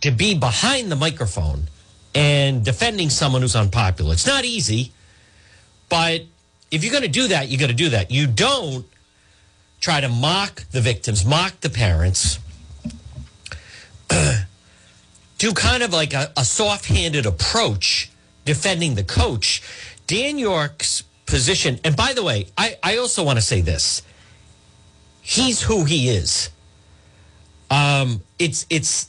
to be behind the microphone and defending someone who's unpopular. It's not easy, but if you're going to do that, you got to do that. You don't try to mock the victims, mock the parents, do kind of like a, a soft handed approach defending the coach. Dan York's position, and by the way, I, I also want to say this he's who he is. Um, it's it's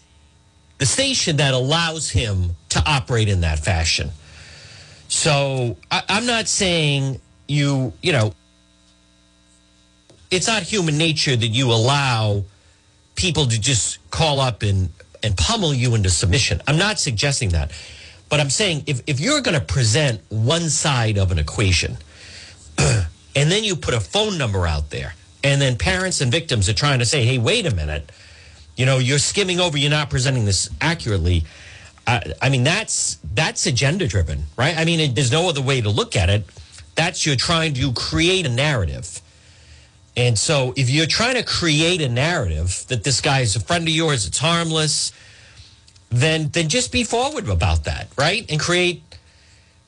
the station that allows him to operate in that fashion. So I, I'm not saying you, you know, it's not human nature that you allow people to just call up and, and pummel you into submission. I'm not suggesting that. But I'm saying if, if you're going to present one side of an equation and then you put a phone number out there and then parents and victims are trying to say, hey, wait a minute, you know, you're skimming over, you're not presenting this accurately. I, I mean, that's that's agenda driven, right? I mean, it, there's no other way to look at it. That's you're trying to create a narrative. And so if you're trying to create a narrative that this guy is a friend of yours, it's harmless, then then just be forward about that, right? And create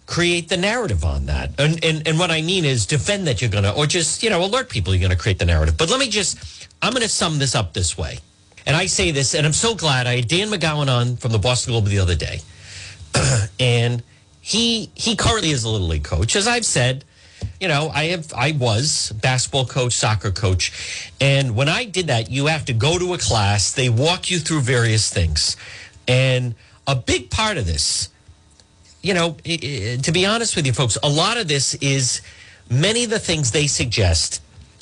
create the narrative on that. And and, and what I mean is defend that you're gonna or just, you know, alert people you're gonna create the narrative. But let me just I'm gonna sum this up this way. And I say this, and I'm so glad I had Dan McGowan on from the Boston Globe the other day. and he he currently is a little league coach. As I've said, you know, I have I was basketball coach, soccer coach, and when I did that, you have to go to a class. They walk you through various things, and a big part of this, you know, to be honest with you, folks, a lot of this is many of the things they suggest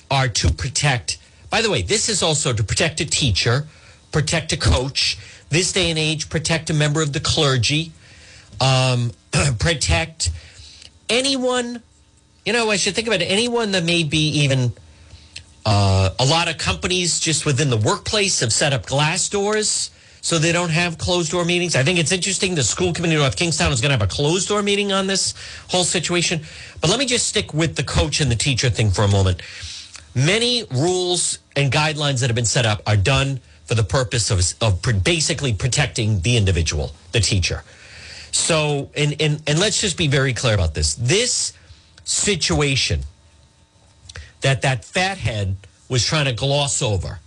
are to protect. By the way, this is also to protect a teacher, protect a coach. This day and age, protect a member of the clergy, um, protect anyone you know, I should think about it. Anyone that may be even uh, a lot of companies just within the workplace have set up glass doors so they don't have closed door meetings. I think it's interesting. The school committee of Kingstown is going to have a closed door meeting on this whole situation. But let me just stick with the coach and the teacher thing for a moment. Many rules and guidelines that have been set up are done for the purpose of, of basically protecting the individual, the teacher. So, and, and, and let's just be very clear about this. This situation that that fathead was trying to gloss over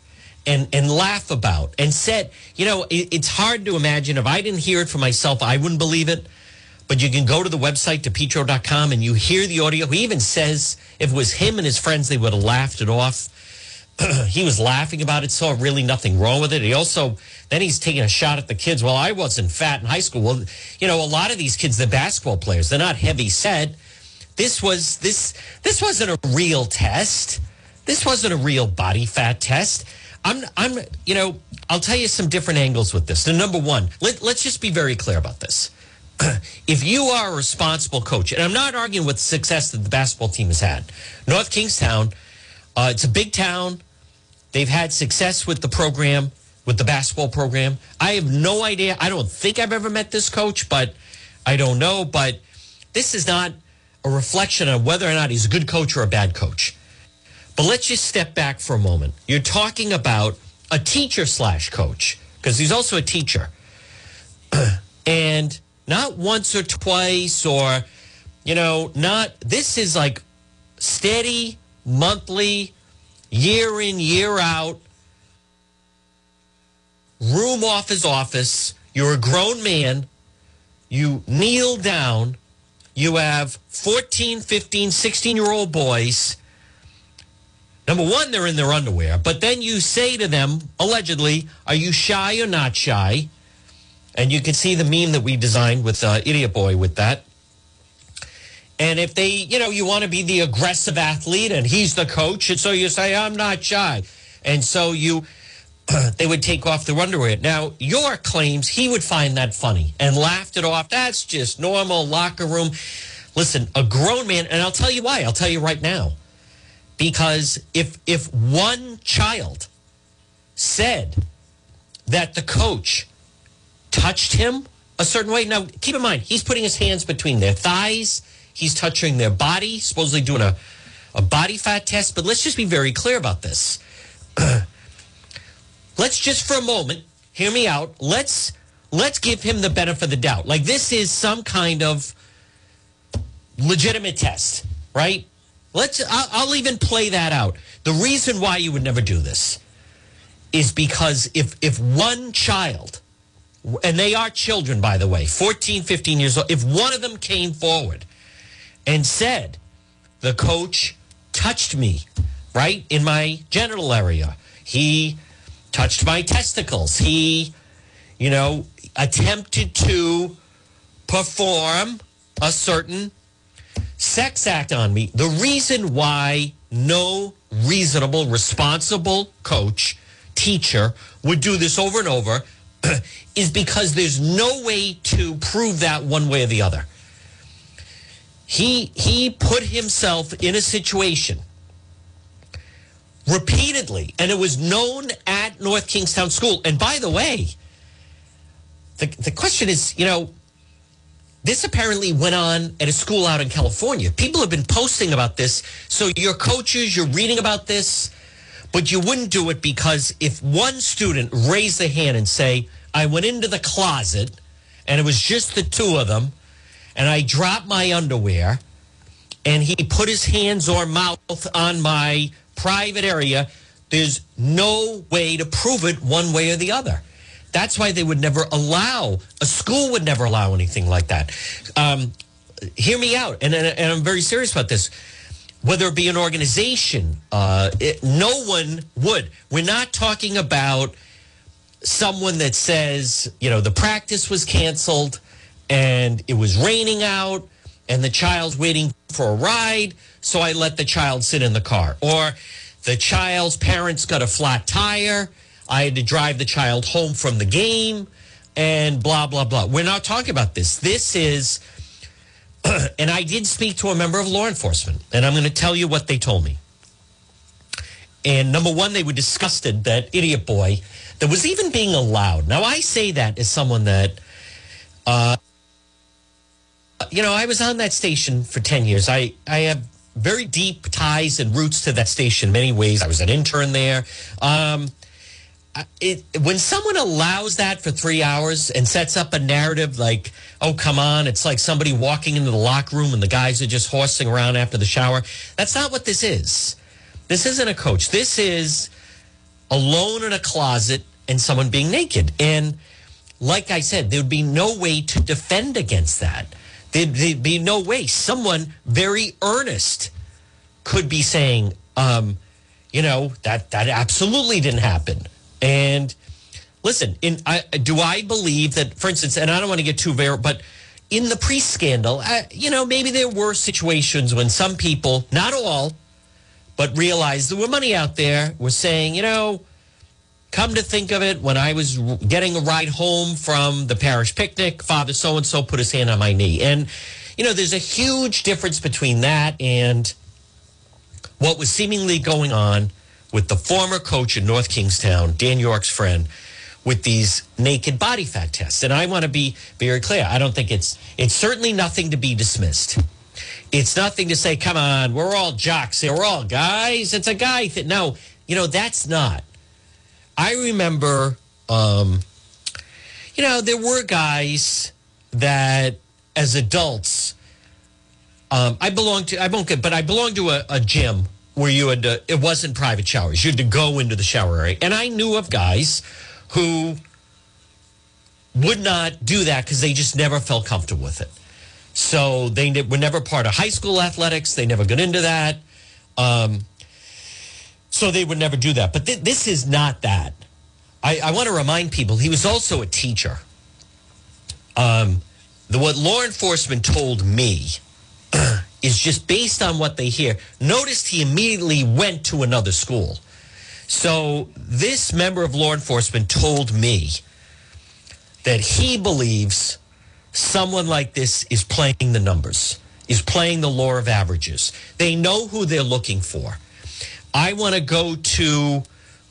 and and laugh about and said, you know, it, it's hard to imagine if I didn't hear it for myself, I wouldn't believe it. But you can go to the website depetro.com and you hear the audio. He even says if it was him and his friends, they would have laughed it off. he was laughing about it, saw really nothing wrong with it. He also then he's taking a shot at the kids. Well, I wasn't fat in high school. Well, you know, a lot of these kids, the basketball players, they're not heavy set this was this this wasn't a real test. This wasn't a real body fat test. I'm I'm you know, I'll tell you some different angles with this. The number one, let, let's just be very clear about this. if you are a responsible coach, and I'm not arguing with the success that the basketball team has had, North Kingstown, uh, it's a big town. They've had success with the program, with the basketball program. I have no idea. I don't think I've ever met this coach, but I don't know. But this is not a reflection on whether or not he's a good coach or a bad coach. But let's just step back for a moment. You're talking about a teacher slash coach because he's also a teacher. and not once or twice or, you know, not, this is like steady, monthly, year in, year out, room off his office. You're a grown man. You kneel down you have 14, 15, 16 year old boys. Number one, they're in their underwear, but then you say to them, allegedly, are you shy or not shy? And you can see the meme that we designed with uh, Idiot Boy with that. And if they, you know, you want to be the aggressive athlete and he's the coach, and so you say, I'm not shy. And so you, they would take off their underwear. Now, York claims he would find that funny and laughed it off. That's just normal locker room. Listen, a grown man, and I'll tell you why. I'll tell you right now. Because if if one child said that the coach touched him a certain way, now keep in mind, he's putting his hands between their thighs, he's touching their body, supposedly doing a, a body fat test. But let's just be very clear about this. let's just for a moment hear me out. Let's let's give him the benefit of the doubt. Like this is some kind of legitimate test, right? Let's. I'll, I'll even play that out. The reason why you would never do this is because if if one child and they are children by the way 14 15 years old. If one of them came forward and said the coach touched me right in my genital area. He touched my testicles. He you know attempted to perform a certain sex act on me. The reason why no reasonable responsible coach teacher would do this over and over is because there's no way to prove that one way or the other. He he put himself in a situation repeatedly, and it was known at North Kingstown School. And by the way, the the question is, you know, this apparently went on at a school out in California. People have been posting about this. So your coaches, you're reading about this but you wouldn't do it because if one student raised a hand and say, I went into the closet and it was just the two of them and I dropped my underwear and he put his hands or mouth on my private area, there's no way to prove it one way or the other. That's why they would never allow, a school would never allow anything like that. Um, hear me out, and, and I'm very serious about this whether it be an organization, uh, it, no one would. We're not talking about someone that says, you know, the practice was canceled and it was raining out and the child's waiting for a ride, so I let the child sit in the car. Or the child's parents got a flat tire, I had to drive the child home from the game, and blah, blah, blah. We're not talking about this. This is and I did speak to a member of law enforcement, and I'm going to tell you what they told me. And number one, they were disgusted that idiot boy that was even being allowed. Now, I say that as someone that, uh, you know, I was on that station for 10 years. I, I have very deep ties and roots to that station many ways. I was an intern there. Um, it, when someone allows that for three hours and sets up a narrative like, oh, come on, it's like somebody walking into the locker room and the guys are just horsing around after the shower. That's not what this is. This isn't a coach. This is alone in a closet and someone being naked. And like I said, there would be no way to defend against that. There'd, there'd be no way. Someone very earnest could be saying, um, you know, that, that absolutely didn't happen and listen, in I, do I believe that, for instance, and I don't want to get too very, but in the priest scandal, uh, you know, maybe there were situations when some people, not all, but realized there were money out there, were saying, you know, come to think of it, when I was getting a ride home from the parish picnic, Father so and so put his hand on my knee. And, you know, there's a huge difference between that and what was seemingly going on with the former coach in North Kingstown, Dan York's friend, with these naked body fat tests. And I want to be very clear. I don't think it's it's certainly nothing to be dismissed. It's nothing to say, come on, we're all jocks. We're all guys. It's a guy thing. No, you know, that's not. I remember, um, you know, there were guys that as adults, um, I belong to, I won't get, but I belong to a, a gym where you had to, it wasn't private showers. You had to go into the shower area. And I knew of guys who would not do that because they just never felt comfortable with it. So they were never part of high school athletics. They never got into that. Um, so they would never do that. But th- this is not that. I, I want to remind people he was also a teacher. Um, the, what law enforcement told me is just based on what they hear. Noticed he immediately went to another school. So this member of law enforcement told me that he believes someone like this is playing the numbers, is playing the law of averages. They know who they're looking for. I want to go to,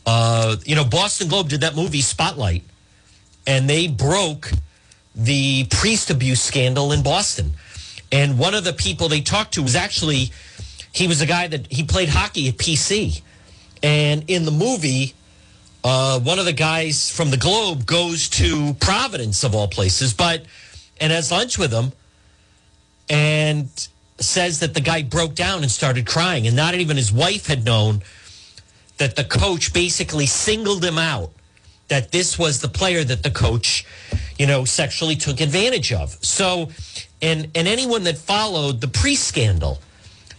uh, you know, Boston Globe did that movie Spotlight, and they broke the priest abuse scandal in Boston. And one of the people they talked to was actually, he was a guy that he played hockey at PC. And in the movie, uh, one of the guys from the Globe goes to Providence of all places, but and has lunch with him, and says that the guy broke down and started crying, and not even his wife had known that the coach basically singled him out. That this was the player that the coach, you know, sexually took advantage of. So, and and anyone that followed the pre-scandal,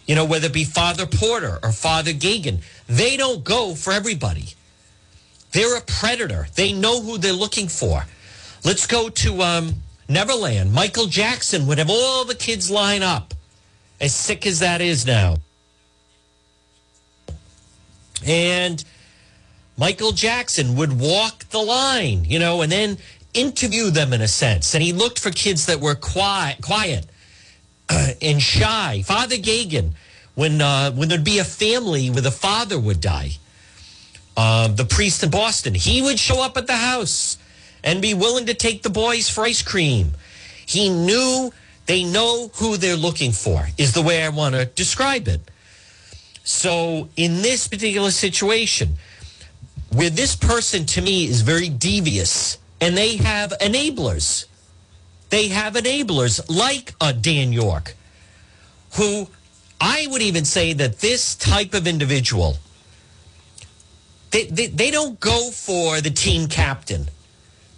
you know, whether it be Father Porter or Father Geoghan, they don't go for everybody. They're a predator. They know who they're looking for. Let's go to um, Neverland. Michael Jackson would have all the kids line up, as sick as that is now. And Michael Jackson would walk the line, you know, and then interview them in a sense. And he looked for kids that were quiet, quiet and shy. Father Geoghan, when uh, when there'd be a family where the father would die, um, the priest in Boston, he would show up at the house and be willing to take the boys for ice cream. He knew they know who they're looking for, is the way I want to describe it. So, in this particular situation, where this person to me is very devious and they have enablers, they have enablers like a Dan York, who I would even say that this type of individual, they, they, they don't go for the team captain.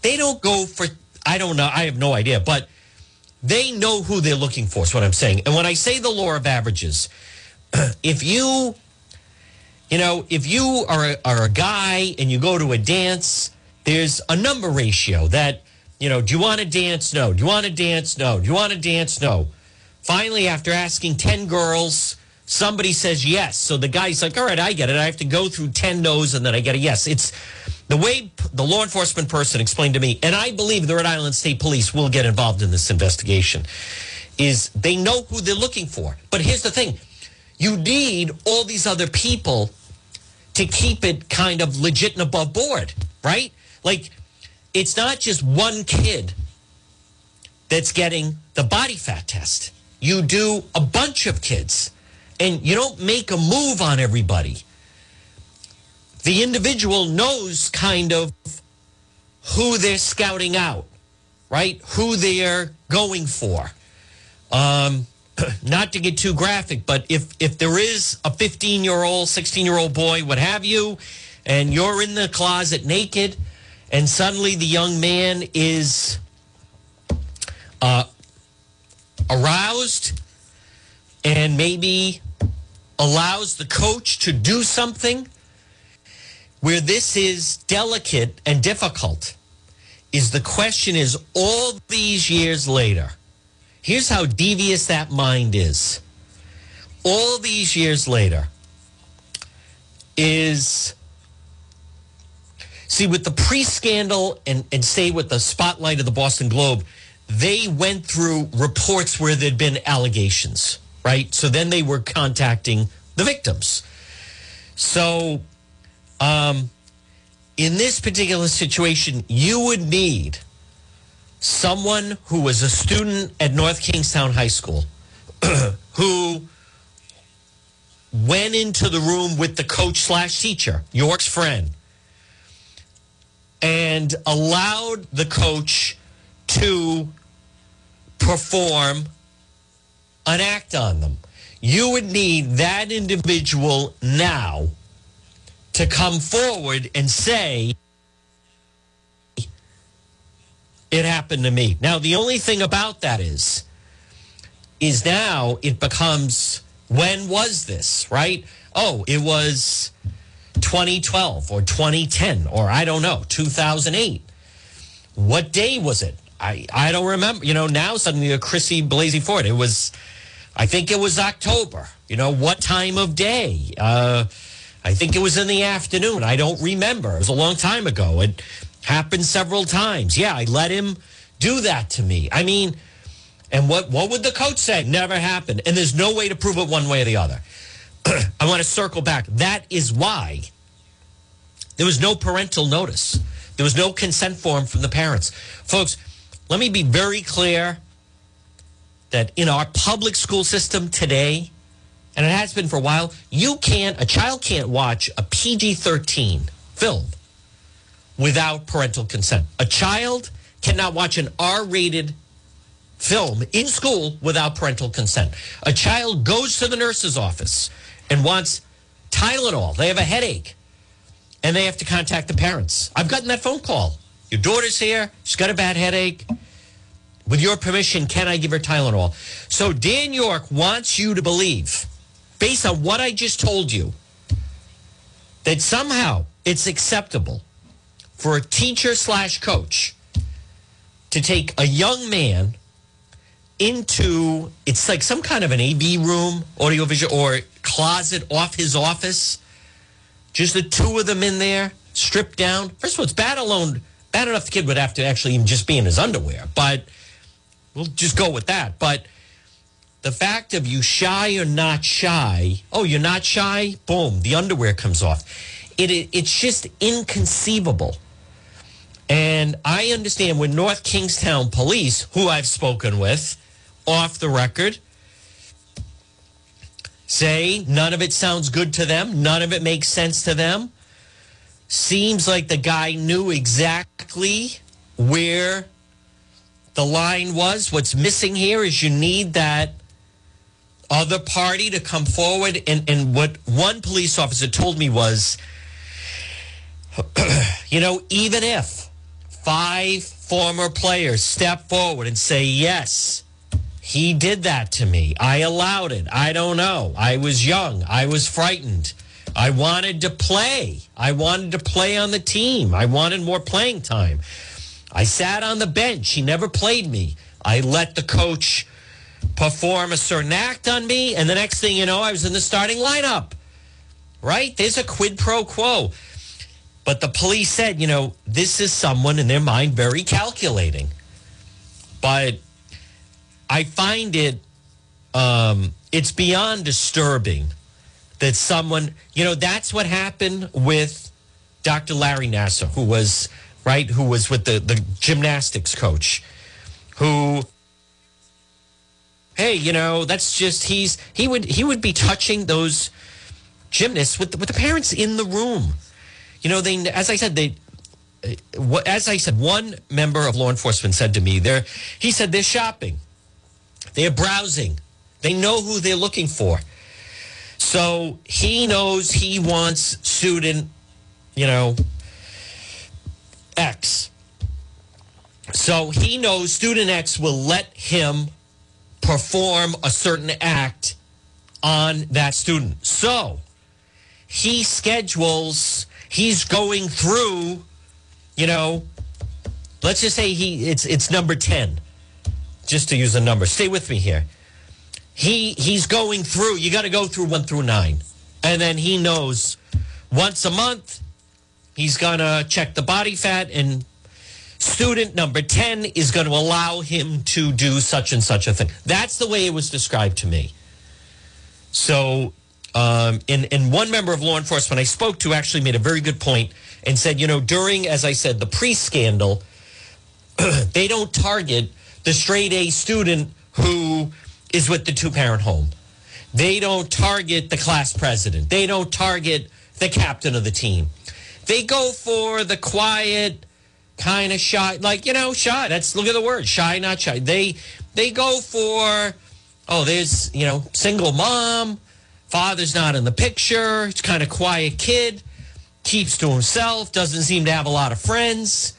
They don't go for, I don't know, I have no idea, but they know who they're looking for, is what I'm saying. And when I say the law of averages, if you, you know, if you are a, are a guy and you go to a dance, there's a number ratio that, you know, do you want to dance? No. Do you want to dance? No. Do you want to dance? No. Finally, after asking 10 girls, somebody says yes. So the guy's like, all right, I get it. I have to go through 10 no's and then I get a yes. It's the way the law enforcement person explained to me, and I believe the Rhode Island State Police will get involved in this investigation, is they know who they're looking for. But here's the thing you need all these other people to keep it kind of legit and above board, right? Like, it's not just one kid that's getting the body fat test. You do a bunch of kids, and you don't make a move on everybody. The individual knows kind of who they're scouting out, right? Who they're going for. Um, not to get too graphic, but if if there is a 15 year old, 16 year old boy, what have you, and you're in the closet naked, and suddenly the young man is uh, aroused and maybe allows the coach to do something where this is delicate and difficult is the question is all these years later Here's how devious that mind is. All these years later, is see, with the pre scandal and, and say with the spotlight of the Boston Globe, they went through reports where there'd been allegations, right? So then they were contacting the victims. So, um, in this particular situation, you would need someone who was a student at North Kingstown High School who went into the room with the coach slash teacher, York's friend, and allowed the coach to perform an act on them. You would need that individual now to come forward and say, it happened to me. Now, the only thing about that is, is now it becomes when was this, right? Oh, it was 2012 or 2010 or I don't know, 2008. What day was it? I, I don't remember. You know, now suddenly a Chrissy Blasey Ford. It was, I think it was October. You know, what time of day? Uh, I think it was in the afternoon. I don't remember. It was a long time ago. It happened several times. Yeah, I let him do that to me. I mean, and what, what would the coach say? Never happened. And there's no way to prove it one way or the other. I want to circle back. That is why there was no parental notice. There was no consent form from the parents. Folks, let me be very clear that in our public school system today, and it has been for a while, you can't, a child can't watch a PG 13 film without parental consent. A child cannot watch an R rated film in school without parental consent. A child goes to the nurse's office and wants Tylenol, they have a headache, and they have to contact the parents. I've gotten that phone call. Your daughter's here, she's got a bad headache. With your permission, can I give her Tylenol? So Dan York wants you to believe, based on what I just told you, that somehow it's acceptable for a teacher slash coach to take a young man into it's like some kind of an AV room, audiovisual or closet off his office. Just the two of them in there, stripped down. First of all, it's bad alone. Bad enough the kid would have to actually even just be in his underwear, but we'll just go with that. But the fact of you shy or not shy, oh, you're not shy, boom, the underwear comes off. It, it it's just inconceivable. And I understand when North Kingstown Police, who I've spoken with off the record, say none of it sounds good to them, none of it makes sense to them. Seems like the guy knew exactly where the line was. What's missing here is you need that other party to come forward. And, and what one police officer told me was, you know, even if five former players step forward and say, yes, he did that to me. I allowed it. I don't know. I was young. I was frightened. I wanted to play. I wanted to play on the team. I wanted more playing time. I sat on the bench. He never played me. I let the coach perform a certain act on me. And the next thing you know, I was in the starting lineup. Right? There's a quid pro quo. But the police said, you know, this is someone in their mind very calculating. But I find it, um, it's beyond disturbing that someone, you know, that's what happened with Dr. Larry Nassar, who was, right, who was with the, the gymnastics coach, who, hey, you know, that's just, he's, he would, he would be touching those gymnasts with, with the parents in the room. You know, they, as I said, they, as I said, one member of law enforcement said to me, they're, he said, they're shopping, they're browsing, they know who they're looking for. So he knows he wants student, you know, X. So he knows student X will let him perform a certain act on that student. So he schedules, he's going through, you know, let's just say he it's it's number 10. Just to use a number. Stay with me here he he's going through. You got to go through one through nine, and then he knows once a month he's gonna check the body fat, and student number ten is going to allow him to do such and such a thing. That's the way it was described to me. So, um, and, in one member of law enforcement I spoke to actually made a very good point and said, you know, during as I said the pre scandal, they don't target the straight A student who is with the two parent home. They don't target the class president. They don't target the captain of the team. They go for the quiet, kind of shy, like you know, shy. That's look at the word, shy, not shy. They they go for, oh, there's you know, single mom, father's not in the picture. It's kind of quiet kid, keeps to himself, doesn't seem to have a lot of friends.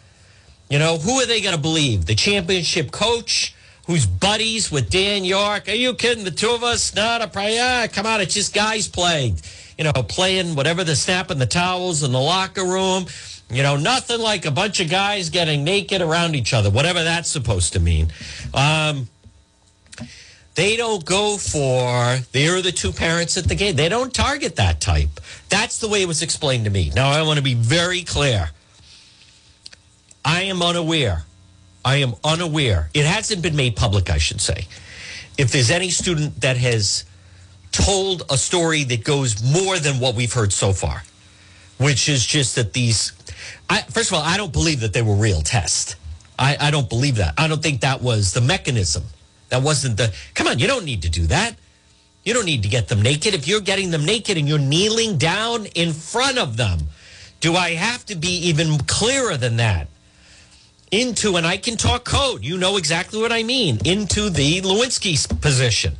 You know, who are they going to believe? The championship coach who's buddies with Dan York. Are you kidding? The two of us? Not a prior. Yeah, come on, it's just guys playing. You know, playing whatever the snapping the towels in the locker room. You know, nothing like a bunch of guys getting naked around each other, whatever that's supposed to mean. Um, they don't go for they're the two parents at the game. They don't target that type. That's the way it was explained to me. Now I want to be very clear. I am unaware I am unaware. It hasn't been made public, I should say. If there's any student that has told a story that goes more than what we've heard so far, which is just that these, I, first of all, I don't believe that they were real tests. I, I don't believe that. I don't think that was the mechanism. That wasn't the, come on, you don't need to do that. You don't need to get them naked. If you're getting them naked and you're kneeling down in front of them Do I have to be even clearer than that? Into, and I can talk code, you know exactly what I mean, into the Lewinsky position.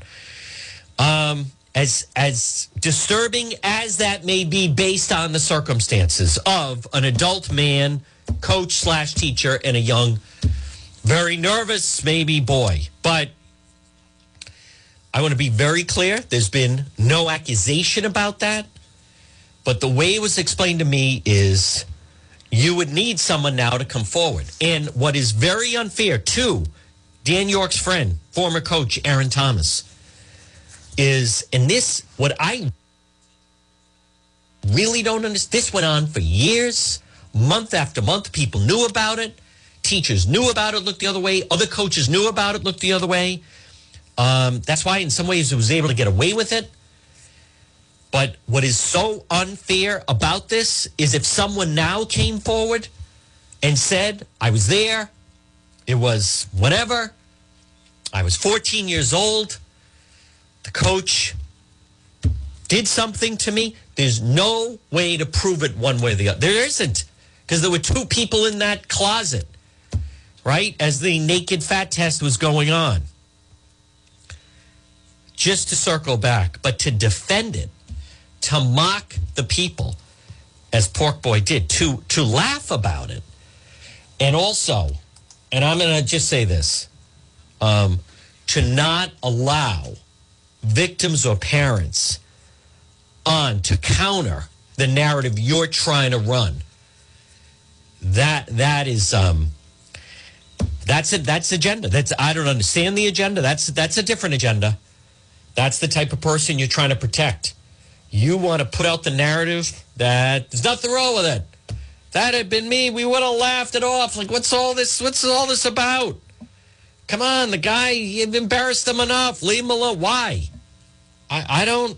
Um, as as disturbing as that may be based on the circumstances of an adult man, coach slash teacher, and a young, very nervous maybe boy. But I want to be very clear. There's been no accusation about that. But the way it was explained to me is you would need someone now to come forward. And what is very unfair to Dan York's friend, former coach Aaron Thomas is, and this, what I really don't understand, this went on for years, month after month. People knew about it. Teachers knew about it, looked the other way. Other coaches knew about it, looked the other way. Um, that's why, in some ways, it was able to get away with it. But what is so unfair about this is if someone now came forward and said, I was there, it was whatever, I was 14 years old, the coach did something to me. There's no way to prove it one way or the other. There isn't, because there were two people in that closet, right? As the naked fat test was going on. Just to circle back, but to defend it, to mock the people, as Pork Boy did, to to laugh about it, and also, and I'm going to just say this, um, to not allow victims or parents on to counter the narrative you're trying to run. That that is um that's it that's agenda. That's I don't understand the agenda. That's that's a different agenda. That's the type of person you're trying to protect. You want to put out the narrative that there's nothing wrong with it. that had been me, we would have laughed it off. Like, what's all this? What's all this about? Come on, the guy, embarrassed him enough. Leave him alone. Why? I, I don't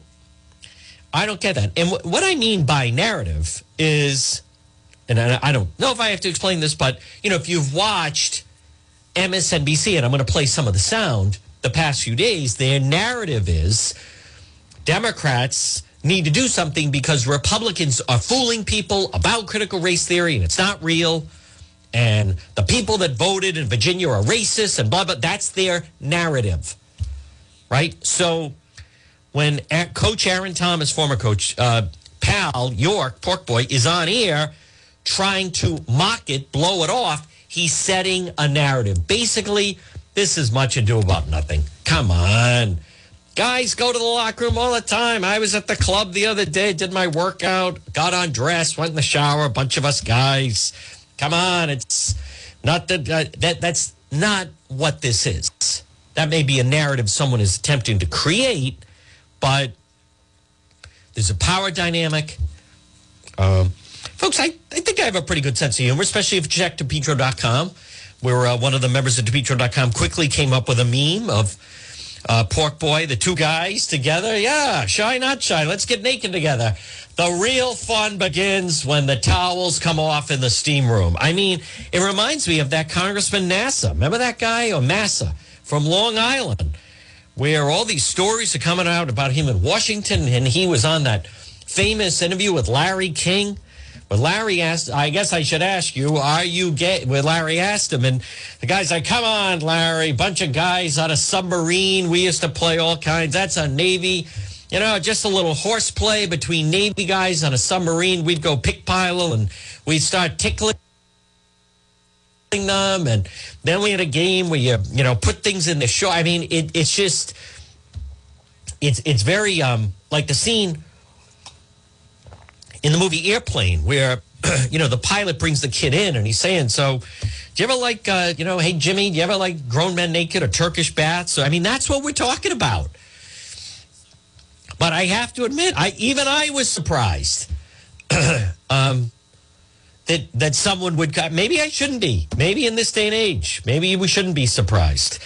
I don't get that. And w- what I mean by narrative is, and I, I don't know if I have to explain this, but you know, if you've watched MSNBC, and I'm going to play some of the sound the past few days, their narrative is Democrats need to do something because Republicans are fooling people about critical race theory and it's not real. And the people that voted in Virginia are racist and blah, blah. That's their narrative. Right? So when Coach Aaron Thomas, former coach, uh, pal York, Pork Boy, is on air trying to mock it, blow it off, he's setting a narrative. Basically, this is much ado about nothing. Come on. Guys go to the locker room all the time. I was at the club the other day, did my workout, got undressed, went in the shower, a bunch of us guys. Come on, it's not that, uh, that that's not what this is. That may be a narrative someone is attempting to create, but there's a power dynamic. Um, folks, I, I think I have a pretty good sense of humor, especially if you check DePetro.com, where uh, one of the members of DePetro.com quickly came up with a meme of uh, Pork Boy, the two guys together. Yeah, shy, not shy. Let's get naked together. The real fun begins when the towels come off in the steam room. I mean, it reminds me of that Congressman Nasa. Remember that guy, or Massa, from Long Island? where all these stories are coming out about him in Washington, and he was on that famous interview with Larry King. But Larry asked, I guess I should ask you, are you gay? Where Larry asked him, and the guy's like, come on, Larry, bunch of guys on a submarine. We used to play all kinds. That's a Navy, you know, just a little horseplay between Navy guys on a submarine. We'd go pick pile and we'd start tickling them and then we had a game where you you know put things in the show i mean it, it's just it's it's very um like the scene in the movie airplane where you know the pilot brings the kid in and he's saying so do you ever like uh, you know hey jimmy do you ever like grown men naked or turkish baths so i mean that's what we're talking about. But i have to admit i even i was surprised um that that someone would maybe I shouldn't be. Maybe in this day and age maybe we shouldn't be surprised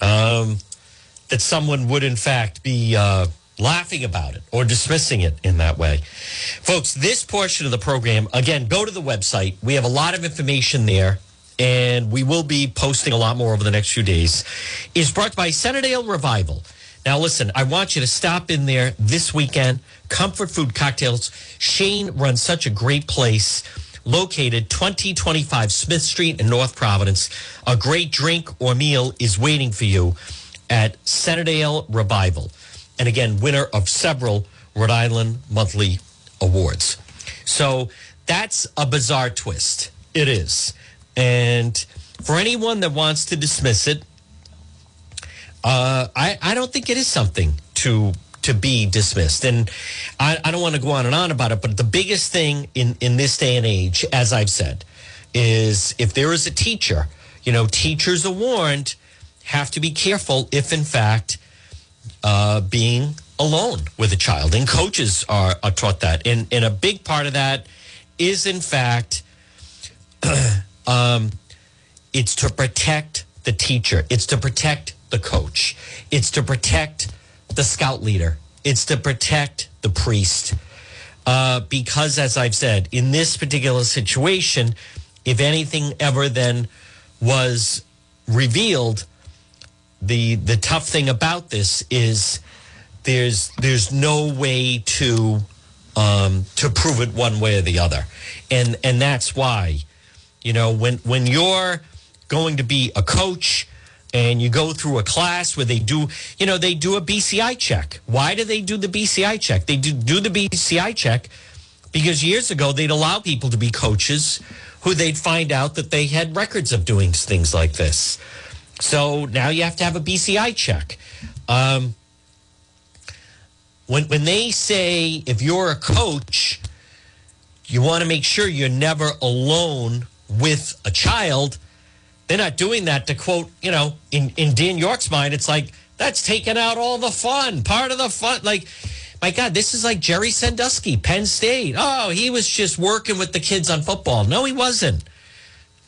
um, that someone would in fact be uh, laughing about it or dismissing it in that way folks this portion of the program again go to the website we have a lot of information there and we will be posting a lot more over the next few days is brought by Centredale Revival Now, listen, I want you to stop in there this weekend. Comfort Food Cocktails. Shane runs such a great place located 2025 Smith Street in North Providence. A great drink or meal is waiting for you at Centredale Revival. And again, winner of several Rhode Island monthly awards. So that's a bizarre twist. It is. And for anyone that wants to dismiss it, uh, I, I don't think it is something to to be dismissed. And I, I don't want to go on and on about it, but the biggest thing in, in this day and age, as I've said, is if there is a teacher, you know, teachers are warned, have to be careful if, in fact, uh, being alone with a child. And coaches are, are taught that. And, and a big part of that is, in fact, um, it's to protect the teacher, it's to protect the coach, it's to protect the scout leader. It's to protect the priest. Uh, because, as I've said, in this particular situation, if anything ever then was revealed, the the tough thing about this is there's there's no way to um, to prove it one way or the other, and and that's why, you know, when when you're going to be a coach and you go through a class where they do, you know, they do a BCI check. Why do they do the BCI check? They do, do the BCI check because years ago they'd allow people to be coaches who they'd find out that they had records of doing things like this. So now you have to have a BCI check. Um, when when they say if you're a coach, you want to make sure you're never alone with a child they're not doing that to quote, you know, in, in Dan York's mind, it's like, that's taking out all the fun, part of the fun. Like, my God, this is like Jerry Sandusky, Penn State. Oh, he was just working with the kids on football. No, he wasn't.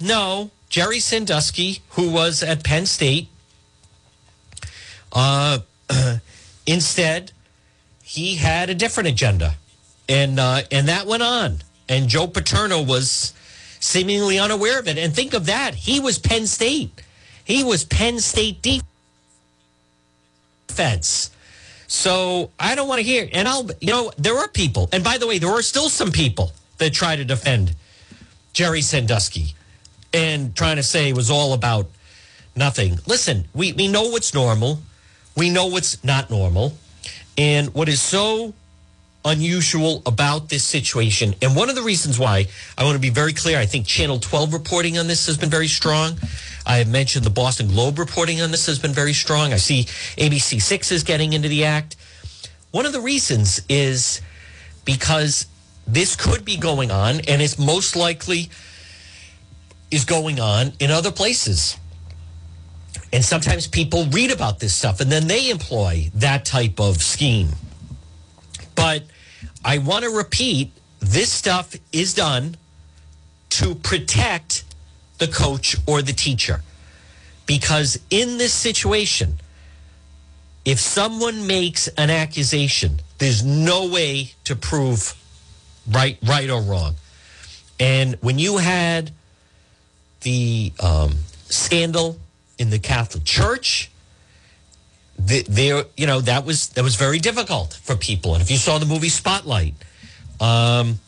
No, Jerry Sandusky, who was at Penn State, uh, instead, he had a different agenda. And, uh, and that went on. And Joe Paterno was seemingly unaware of it. And think of that. He was Penn State. He was Penn State defense. So I don't want to hear. And I'll, you know, there are people. And by the way, there are still some people that try to defend Jerry Sandusky and trying to say it was all about nothing. Listen, we, we know what's normal. We know what's not normal. And what is so unusual about this situation. And one of the reasons why I want to be very clear, I think Channel 12 reporting on this has been very strong. I have mentioned the Boston Globe reporting on this has been very strong. I see ABC 6 is getting into the act. One of the reasons is because this could be going on and it's most likely is going on in other places. And sometimes people read about this stuff and then they employ that type of scheme. But I want to repeat this stuff is done to protect the coach or the teacher. Because in this situation, if someone makes an accusation, there's no way to prove right, right or wrong. And when you had the um, scandal in the Catholic Church, there, you know, that was that was very difficult for people. And if you saw the movie Spotlight, um,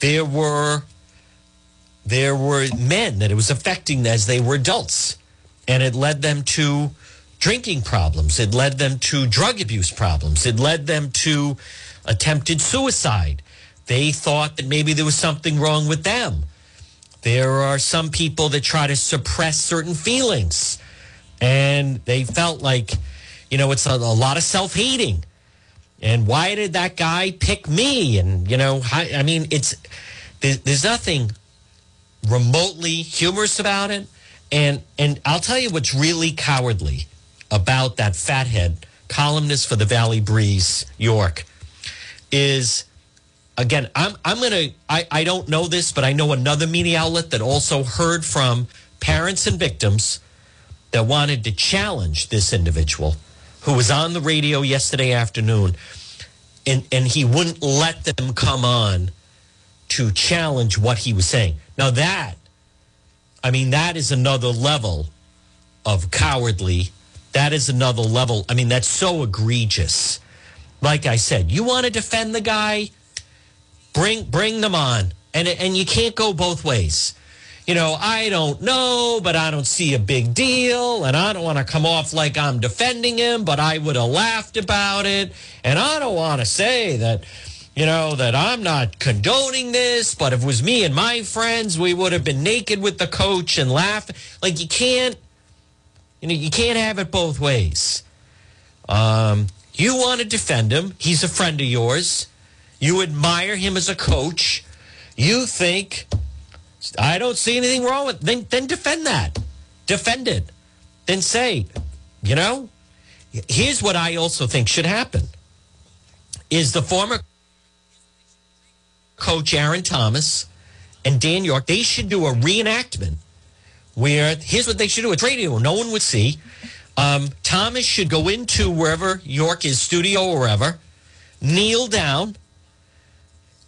there were there were men that it was affecting as they were adults, and it led them to drinking problems. It led them to drug abuse problems. It led them to attempted suicide. They thought that maybe there was something wrong with them. There are some people that try to suppress certain feelings, and they felt like you know, it's a, a lot of self hating. And why did that guy pick me? And, you know, I, I mean, it's, there's, there's nothing remotely humorous about it. And, and I'll tell you what's really cowardly about that fathead columnist for the Valley Breeze, York, is again, I'm, I'm to, I I don't know this, but I know another media outlet that also heard from parents and victims that wanted to challenge this individual who was on the radio yesterday afternoon, and, and he wouldn't let them come on to challenge what he was saying. Now, that, I mean, that is another level of cowardly that is another level. I mean, that's so egregious. Like I said, you want to defend the guy, bring bring them on, and and you can't go both ways. You know, I don't know, but I don't see a big deal, and I don't want to come off like I'm defending him, but I would have laughed about it, and I don't want to say that you know, that I'm not condoning this, but if it was me and my friends, we would have been naked with the coach and laughing. Like you can't, you know, you can't have it both ways. Um, you want to defend him. He's a friend of yours. You admire him as a coach. You think I don't see anything wrong with then then defend that. Defend it. Then say, you know, here's what I also think should happen. Is the former coach Aaron Thomas and Dan York, they should do a reenactment where here's what they should do. It's radio, no one would see. Um, Thomas should go into wherever York is, studio or wherever, kneel down.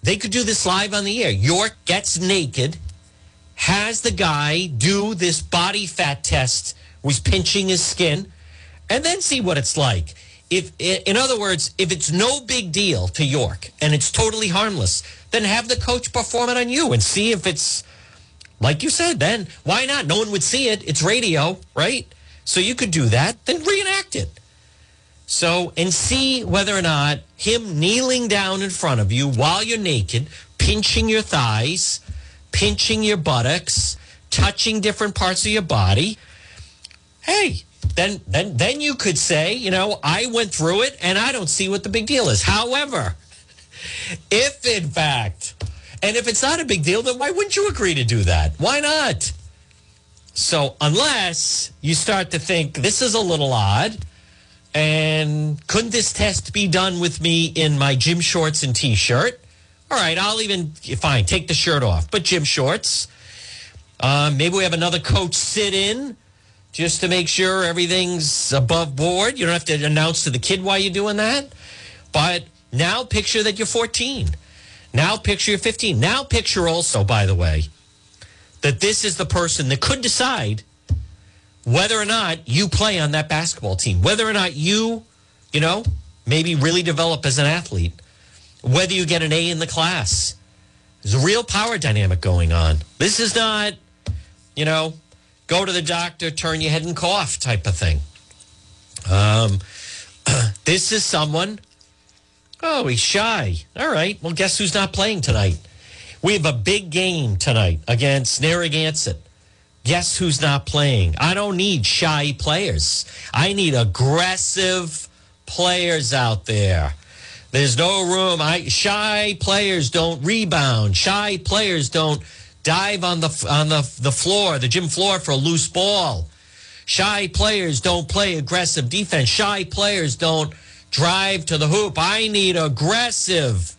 They could do this live on the air. York gets naked, has the guy do this body fat test, was pinching his skin, and then see what it's like. If, in other words, if it's no big deal to York and it's totally harmless, then have the coach perform it on you and see if it's like you said. Then why not? No one would see it. It's radio, right? So you could do that. Then reenact it. So and see whether or not him kneeling down in front of you while you're naked, pinching your thighs, pinching your buttocks, touching different parts of your body. Hey, then then then you could say, you know, I went through it and I don't see what the big deal is. However, if in fact, and if it's not a big deal, then why wouldn't you agree to do that? Why not? So, unless you start to think this is a little odd, and couldn't this test be done with me in my gym shorts and t shirt? All right, I'll even, fine, take the shirt off, but gym shorts. Uh, maybe we have another coach sit in just to make sure everything's above board. You don't have to announce to the kid why you're doing that. But now picture that you're 14. Now picture you're 15. Now picture also, by the way, that this is the person that could decide whether or not you play on that basketball team, whether or not you, you know, maybe really develop as an athlete, whether you get an A in the class. There's a real power dynamic going on. This is not, you know, go to the doctor, turn your head and cough type of thing. Um, this is someone Oh, he's shy. All right. Well, guess who's not playing tonight? We have a big game tonight against Narragansett. Guess who's not playing? I don't need shy players. I need aggressive players out there. There's no room. I shy players don't rebound. Shy players don't dive on the on the the floor, the gym floor for a loose ball. Shy players don't play aggressive defense. Shy players don't drive to the hoop. I need aggressive,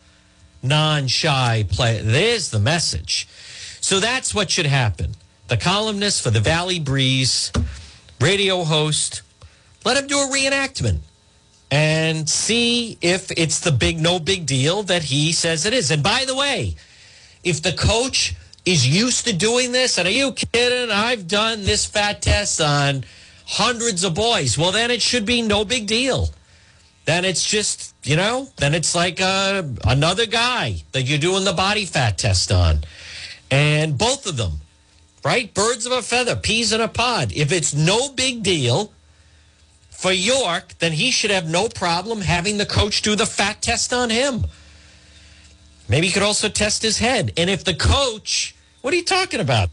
non shy play. There's the message. So that's what should happen. The columnist for the Valley Breeze, radio host, let him do a reenactment and see if it's the big, no big deal that he says it is. And by the way, if the coach is used to doing this, and are you kidding? I've done this fat test on hundreds of boys. Well, then it should be no big deal then it's just, you know, then it's like uh, another guy that you're doing the body fat test on. And both of them, right? Birds of a feather, peas in a pod. If it's no big deal for York, then he should have no problem having the coach do the fat test on him. Maybe he could also test his head. And if the coach, what are you talking about?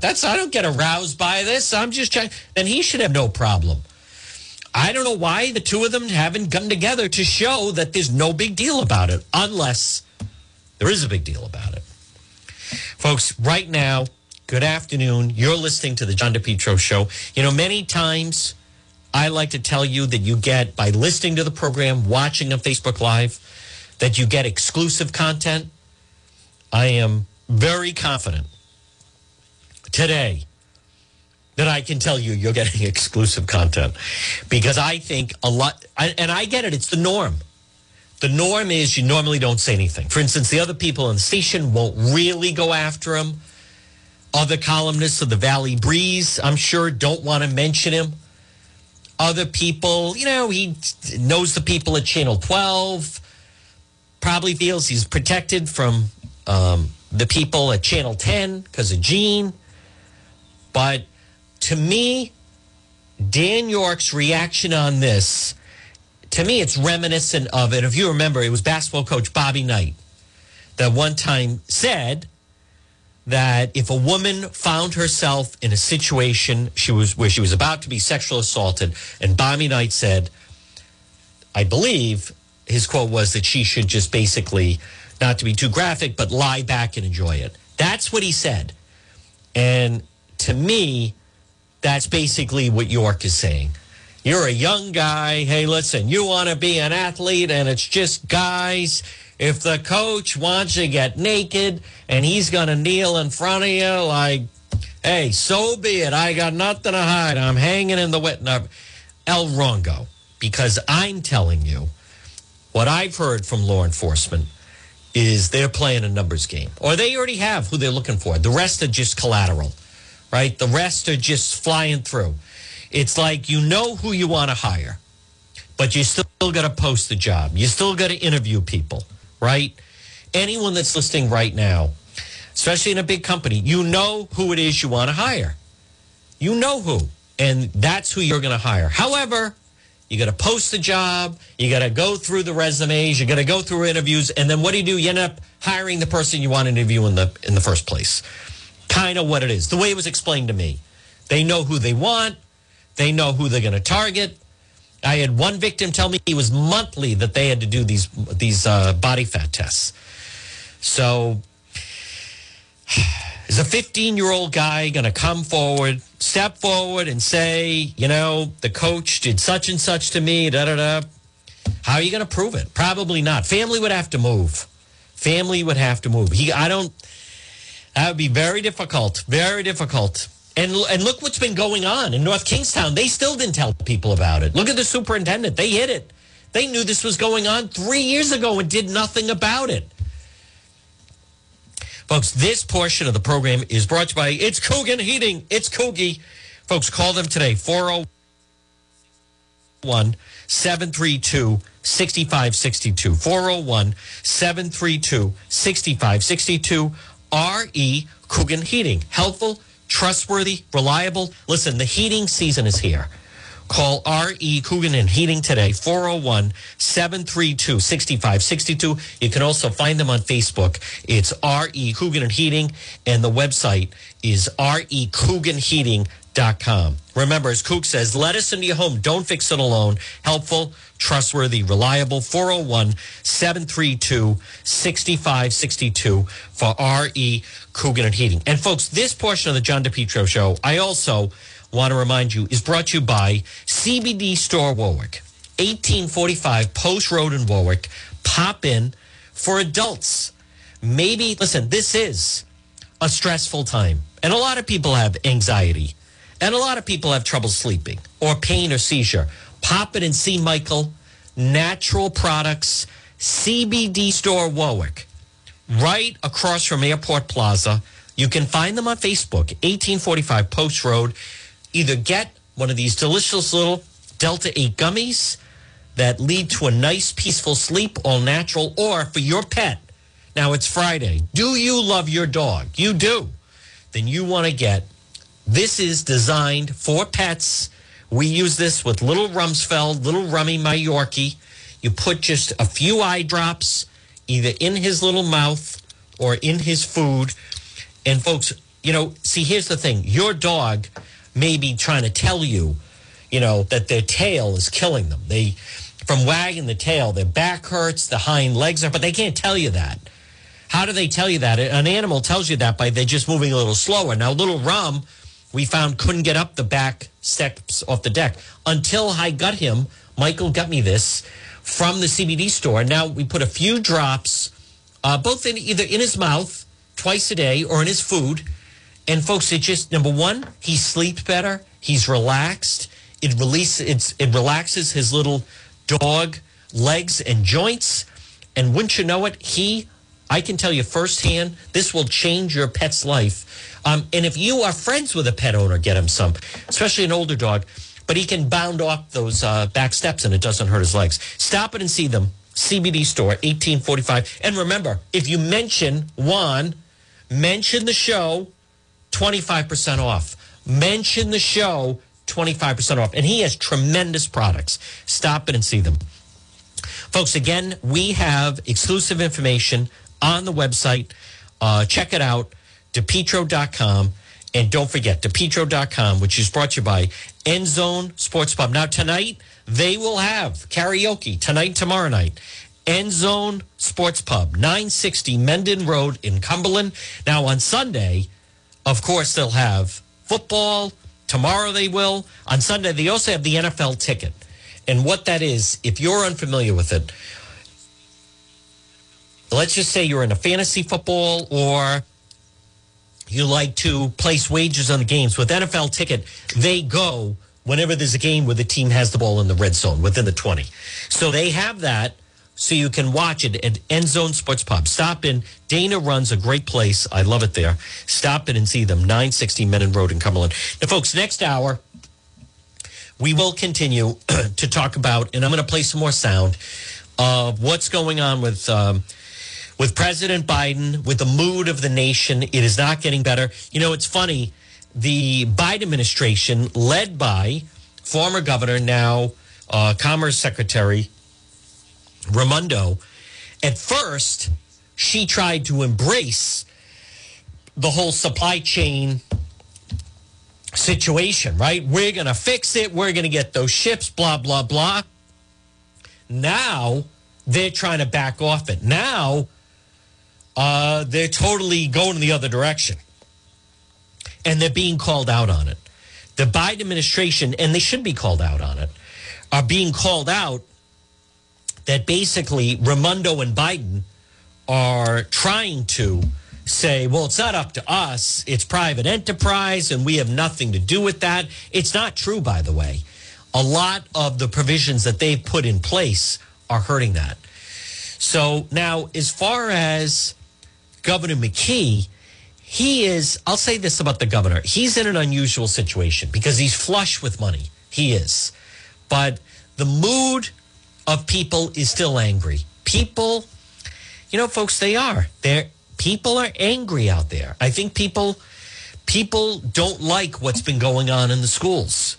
That's I don't get aroused by this. I'm just trying. Then he should have no problem. I don't know why the two of them haven't come together to show that there's no big deal about it, unless there is a big deal about it. Folks, right now, good afternoon. You're listening to the John DePetro show. You know, many times I like to tell you that you get, by listening to the program, watching on Facebook Live, that you get exclusive content. I am very confident today that I can tell you you're getting exclusive content because I think a lot, and I get it, it's the norm. The norm is you normally don't say anything. For instance, the other people on the station won't really go after him. Other columnists of the Valley Breeze, I'm sure, don't want to mention him. Other people, you know, he knows the people at Channel 12, probably feels he's protected from um, the people at Channel 10 because of Gene. But to me, Dan York's reaction on this, to me, it's reminiscent of it. If you remember, it was basketball coach Bobby Knight that one time said that if a woman found herself in a situation she was where she was about to be sexually assaulted, and Bobby Knight said, I believe his quote was that she should just basically, not to be too graphic, but lie back and enjoy it. That's what he said. And to me, that's basically what York is saying. You're a young guy. Hey, listen, you want to be an athlete and it's just guys. If the coach wants to get naked and he's going to kneel in front of you, like, hey, so be it. I got nothing to hide. I'm hanging in the wet. Uh, El Rongo, because I'm telling you what I've heard from law enforcement is they're playing a numbers game, or they already have who they're looking for. The rest are just collateral, right? The rest are just flying through. It's like you know who you want to hire, but you still got to post the job. You still got to interview people right? Anyone that's listening right now, especially in a big company, you know who it is you want to hire. You know who, and that's who you're going to hire. However, you got to post the job, you got to go through the resumes, you got to go through interviews, and then what do you do? You end up hiring the person you want to interview in the in the first place. Kind of what it is. The way it was explained to me. They know who they want, they know who they're going to target, I had one victim tell me it was monthly that they had to do these these uh, body fat tests. So, is a 15 year old guy going to come forward, step forward, and say, you know, the coach did such and such to me? Da da da. How are you going to prove it? Probably not. Family would have to move. Family would have to move. He, I don't. That would be very difficult. Very difficult. And, and look what's been going on in North Kingstown. They still didn't tell people about it. Look at the superintendent. They hid it. They knew this was going on three years ago and did nothing about it. Folks, this portion of the program is brought to you by It's Coogan Heating. It's Coogie. Folks, call them today. 401 732 6562. 401 732 6562. RE Coogan Heating. Helpful trustworthy, reliable. Listen, the heating season is here. Call R.E. Coogan and Heating today, 401 732 6562. You can also find them on Facebook. It's R.E. Coogan and Heating, and the website is recooganheating.com. Remember, as Kook says, let us into your home. Don't fix it alone. Helpful, trustworthy, reliable. 401 732 6562 for RE Coogan and Heating. And folks, this portion of the John DePetro show, I also want to remind you, is brought to you by CBD Store Warwick, 1845 Post Road in Warwick. Pop in for adults. Maybe, listen, this is a stressful time. And a lot of people have anxiety. And a lot of people have trouble sleeping or pain or seizure. Pop it and see Michael. Natural Products, CBD Store Warwick right across from Airport Plaza. You can find them on Facebook, 1845 Post Road. Either get one of these delicious little Delta 8 gummies that lead to a nice, peaceful sleep, all natural, or for your pet. Now it's Friday. Do you love your dog? You do. Then you want to get this is designed for pets. We use this with little Rumsfeld, little Rummy, my Yorkie. You put just a few eye drops either in his little mouth or in his food. And folks, you know, see, here's the thing your dog may be trying to tell you, you know, that their tail is killing them. They, from wagging the tail, their back hurts, the hind legs are, but they can't tell you that. How do they tell you that? An animal tells you that by they're just moving a little slower. Now, little Rum, we found couldn't get up the back steps off the deck until I got him. Michael got me this from the CBD store. Now we put a few drops, uh, both in either in his mouth twice a day or in his food. And folks, it just number one, he sleeps better. He's relaxed. It releases it relaxes his little dog legs and joints. And wouldn't you know it, he I can tell you firsthand, this will change your pet's life. Um, and if you are friends with a pet owner, get him some, especially an older dog. But he can bound off those uh, back steps and it doesn't hurt his legs. Stop it and see them. CBD store, 1845. And remember, if you mention Juan, mention the show, 25% off. Mention the show, 25% off. And he has tremendous products. Stop it and see them. Folks, again, we have exclusive information on the website. Uh, check it out, depetro.com. And don't forget, depetro.com, which is brought to you by End Zone Sports Pub. Now, tonight, they will have karaoke, tonight, tomorrow night. End Zone Sports Pub, 960 Mendon Road in Cumberland. Now, on Sunday, of course, they'll have football. Tomorrow they will. On Sunday, they also have the NFL ticket. And what that is, if you're unfamiliar with it, let's just say you're in a fantasy football or you like to place wagers on the games with NFL ticket, they go whenever there's a game where the team has the ball in the red zone within the 20. So they have that so you can watch it at End Zone Sports Pub. Stop in. Dana runs a great place. I love it there. Stop in and see them. 960 Mendon Road in Cumberland. Now, folks, next hour, we will continue to talk about, and I'm going to play some more sound of what's going on with. Um, with President Biden, with the mood of the nation, it is not getting better. You know, it's funny. The Biden administration, led by former governor, now uh, Commerce Secretary Raimondo, at first, she tried to embrace the whole supply chain situation, right? We're going to fix it. We're going to get those ships, blah, blah, blah. Now they're trying to back off it. Now uh, they're totally going in the other direction. And they're being called out on it. The Biden administration, and they should be called out on it, are being called out that basically Raimondo and Biden are trying to say, well, it's not up to us. It's private enterprise and we have nothing to do with that. It's not true, by the way. A lot of the provisions that they've put in place are hurting that. So now, as far as Governor McKee, he is, I'll say this about the governor. He's in an unusual situation because he's flush with money. He is. But the mood of people is still angry. People, you know, folks, they are. They're people are angry out there. I think people people don't like what's been going on in the schools.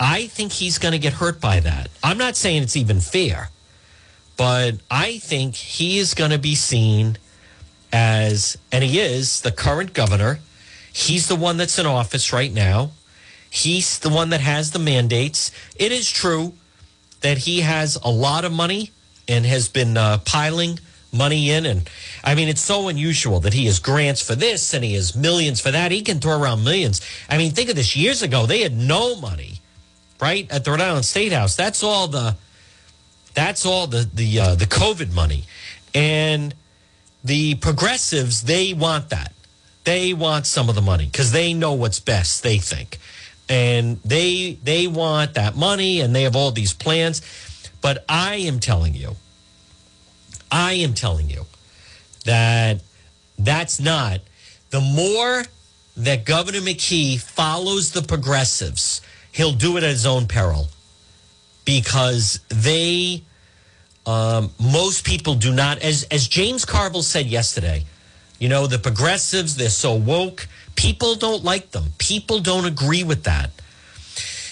I think he's going to get hurt by that. I'm not saying it's even fair, but I think he is going to be seen as, and he is the current governor. He's the one that's in office right now. He's the one that has the mandates. It is true that he has a lot of money and has been uh, piling money in. And I mean, it's so unusual that he has grants for this and he has millions for that. He can throw around millions. I mean, think of this years ago, they had no money, right? At the Rhode Island State House. That's all the, that's all the, the, uh, the COVID money. And the progressives, they want that. They want some of the money because they know what's best, they think. And they they want that money and they have all these plans. But i am telling you i am telling you that that's not the more that governor mckee follows the progressives he'll do it at his own peril. Because they um, most people do not as as james carville said yesterday you know the progressives they're so woke People don't like them. People don't agree with that.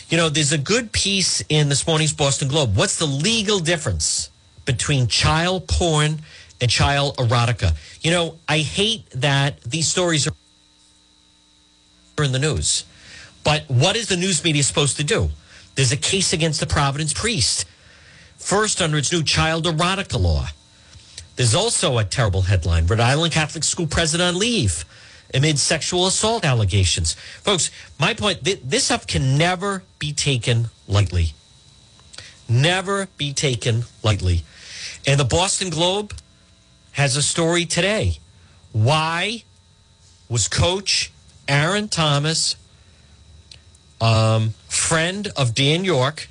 You know, there's a good piece in this morning's Boston Globe. What's the legal difference between child porn and child erotica? You know, I hate that these stories are in the news. But what is the news media supposed to do? There's a case against the Providence priest. First, under its new child erotica law. There's also a terrible headline Rhode Island Catholic School president on leave amid sexual assault allegations. Folks, my point th- this stuff can never be taken lightly. Never be taken lightly. And the Boston Globe has a story today. Why was coach Aaron Thomas, um, friend of Dan York,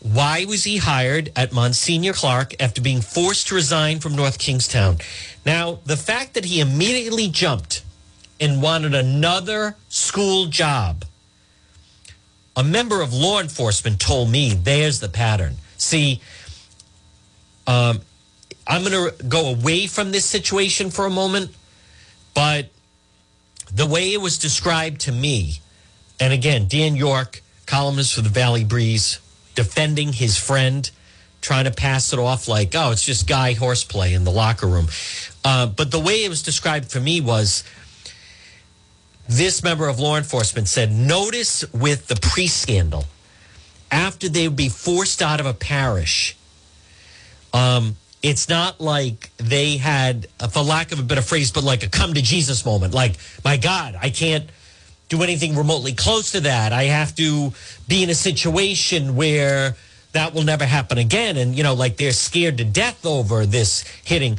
Why was he hired at Monsignor Clarke after being forced to resign from North Kingstown? Now, the fact that he immediately jumped and wanted another school job, a member of law enforcement told me there's the pattern. See, um, I'm going to go away from this situation for a moment, but the way it was described to me, and again, Dan York, columnist for the Valley Breeze, defending his friend, trying to pass it off like, oh, it's just guy horseplay in the locker room. Uh, but the way it was described for me was this member of law enforcement said, notice with the priest scandal, after they would be forced out of a parish, um, it's not like they had, for lack of a better phrase, but like a come to Jesus moment. Like, my God, I can't do anything remotely close to that. I have to be in a situation where that will never happen again. And, you know, like they're scared to death over this hitting.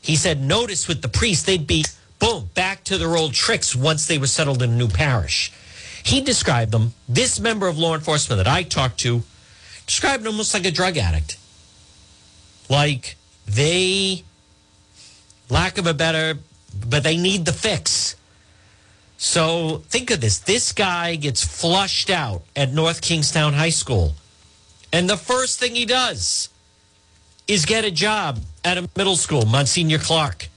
He said, notice with the priest, they'd be, boom, back to their old tricks once they were settled in a new parish. He described them, this member of law enforcement that I talked to, described them almost like a drug addict. Like they, lack of a better, but they need the fix. So think of this this guy gets flushed out at North Kingstown High School. And the first thing he does is get a job at a middle school, Monsignor Clarke.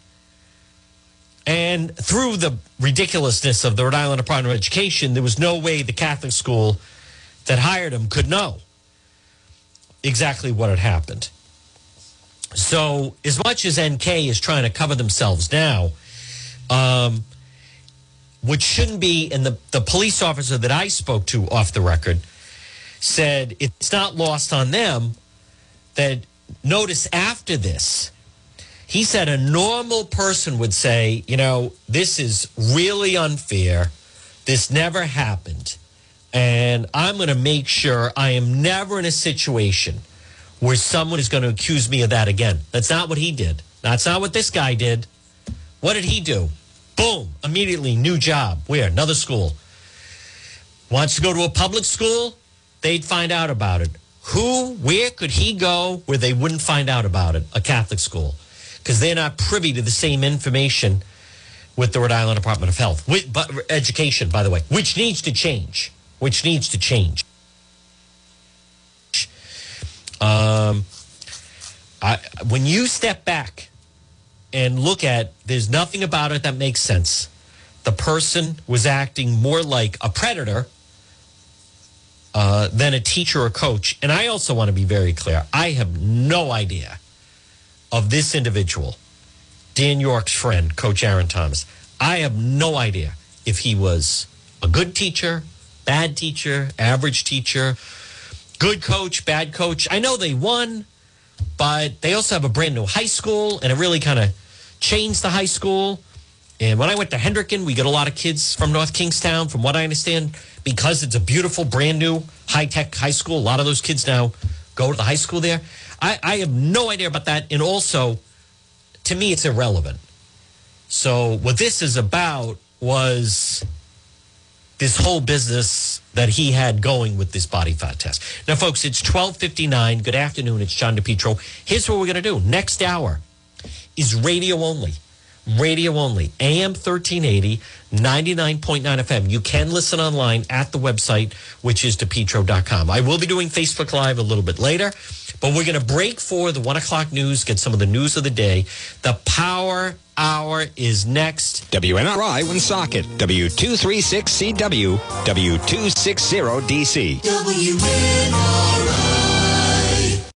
And through the ridiculousness of the Rhode Island Department of Education, there was no way the Catholic school that hired him could know exactly what had happened. So, as much as NK is trying to cover themselves now, um, which shouldn't be, and the, the police officer that I spoke to off the record said it's not lost on them that notice after this, he said a normal person would say, you know, this is really unfair. This never happened. And I'm going to make sure I am never in a situation where someone is going to accuse me of that again. That's not what he did. That's not what this guy did. What did he do? Boom, immediately new job. Where? Another school. Wants to go to a public school? They'd find out about it. Who, where could he go where they wouldn't find out about it? A Catholic school. Because they're not privy to the same information with the Rhode Island Department of Health, with, but education, by the way, which needs to change. Which needs to change. Um, I, when you step back and look at, there's nothing about it that makes sense. The person was acting more like a predator uh, than a teacher or coach. And I also want to be very clear. I have no idea of this individual, Dan York's friend, Coach Aaron Thomas. I have no idea if he was a good teacher, bad teacher, average teacher, good coach, bad coach. I know they won, but they also have a brand new high school, and it really kind of changed the high school. And when I went to Hendricken, we get a lot of kids from North Kingstown, from what I understand, because it's a beautiful, brand new, high tech high school. A lot of those kids now go to the high school there. I, I have no idea about that. And also, to me, it's irrelevant. So, what this is about was this whole business that he had going with this body fat test. Now, folks, it's 1259. Good afternoon. It's John DePetro. Here's what we're going to do. Next hour is radio only radio only, AM 1380, 99.9 FM. You can listen online at the website, which is depetro.com. I will be doing Facebook Live a little bit later, but we're going to break for the one o'clock news, get some of the news of the day. The Power Hour is next. WNRI Woonsocket, W236CW, W260DC. WNRI.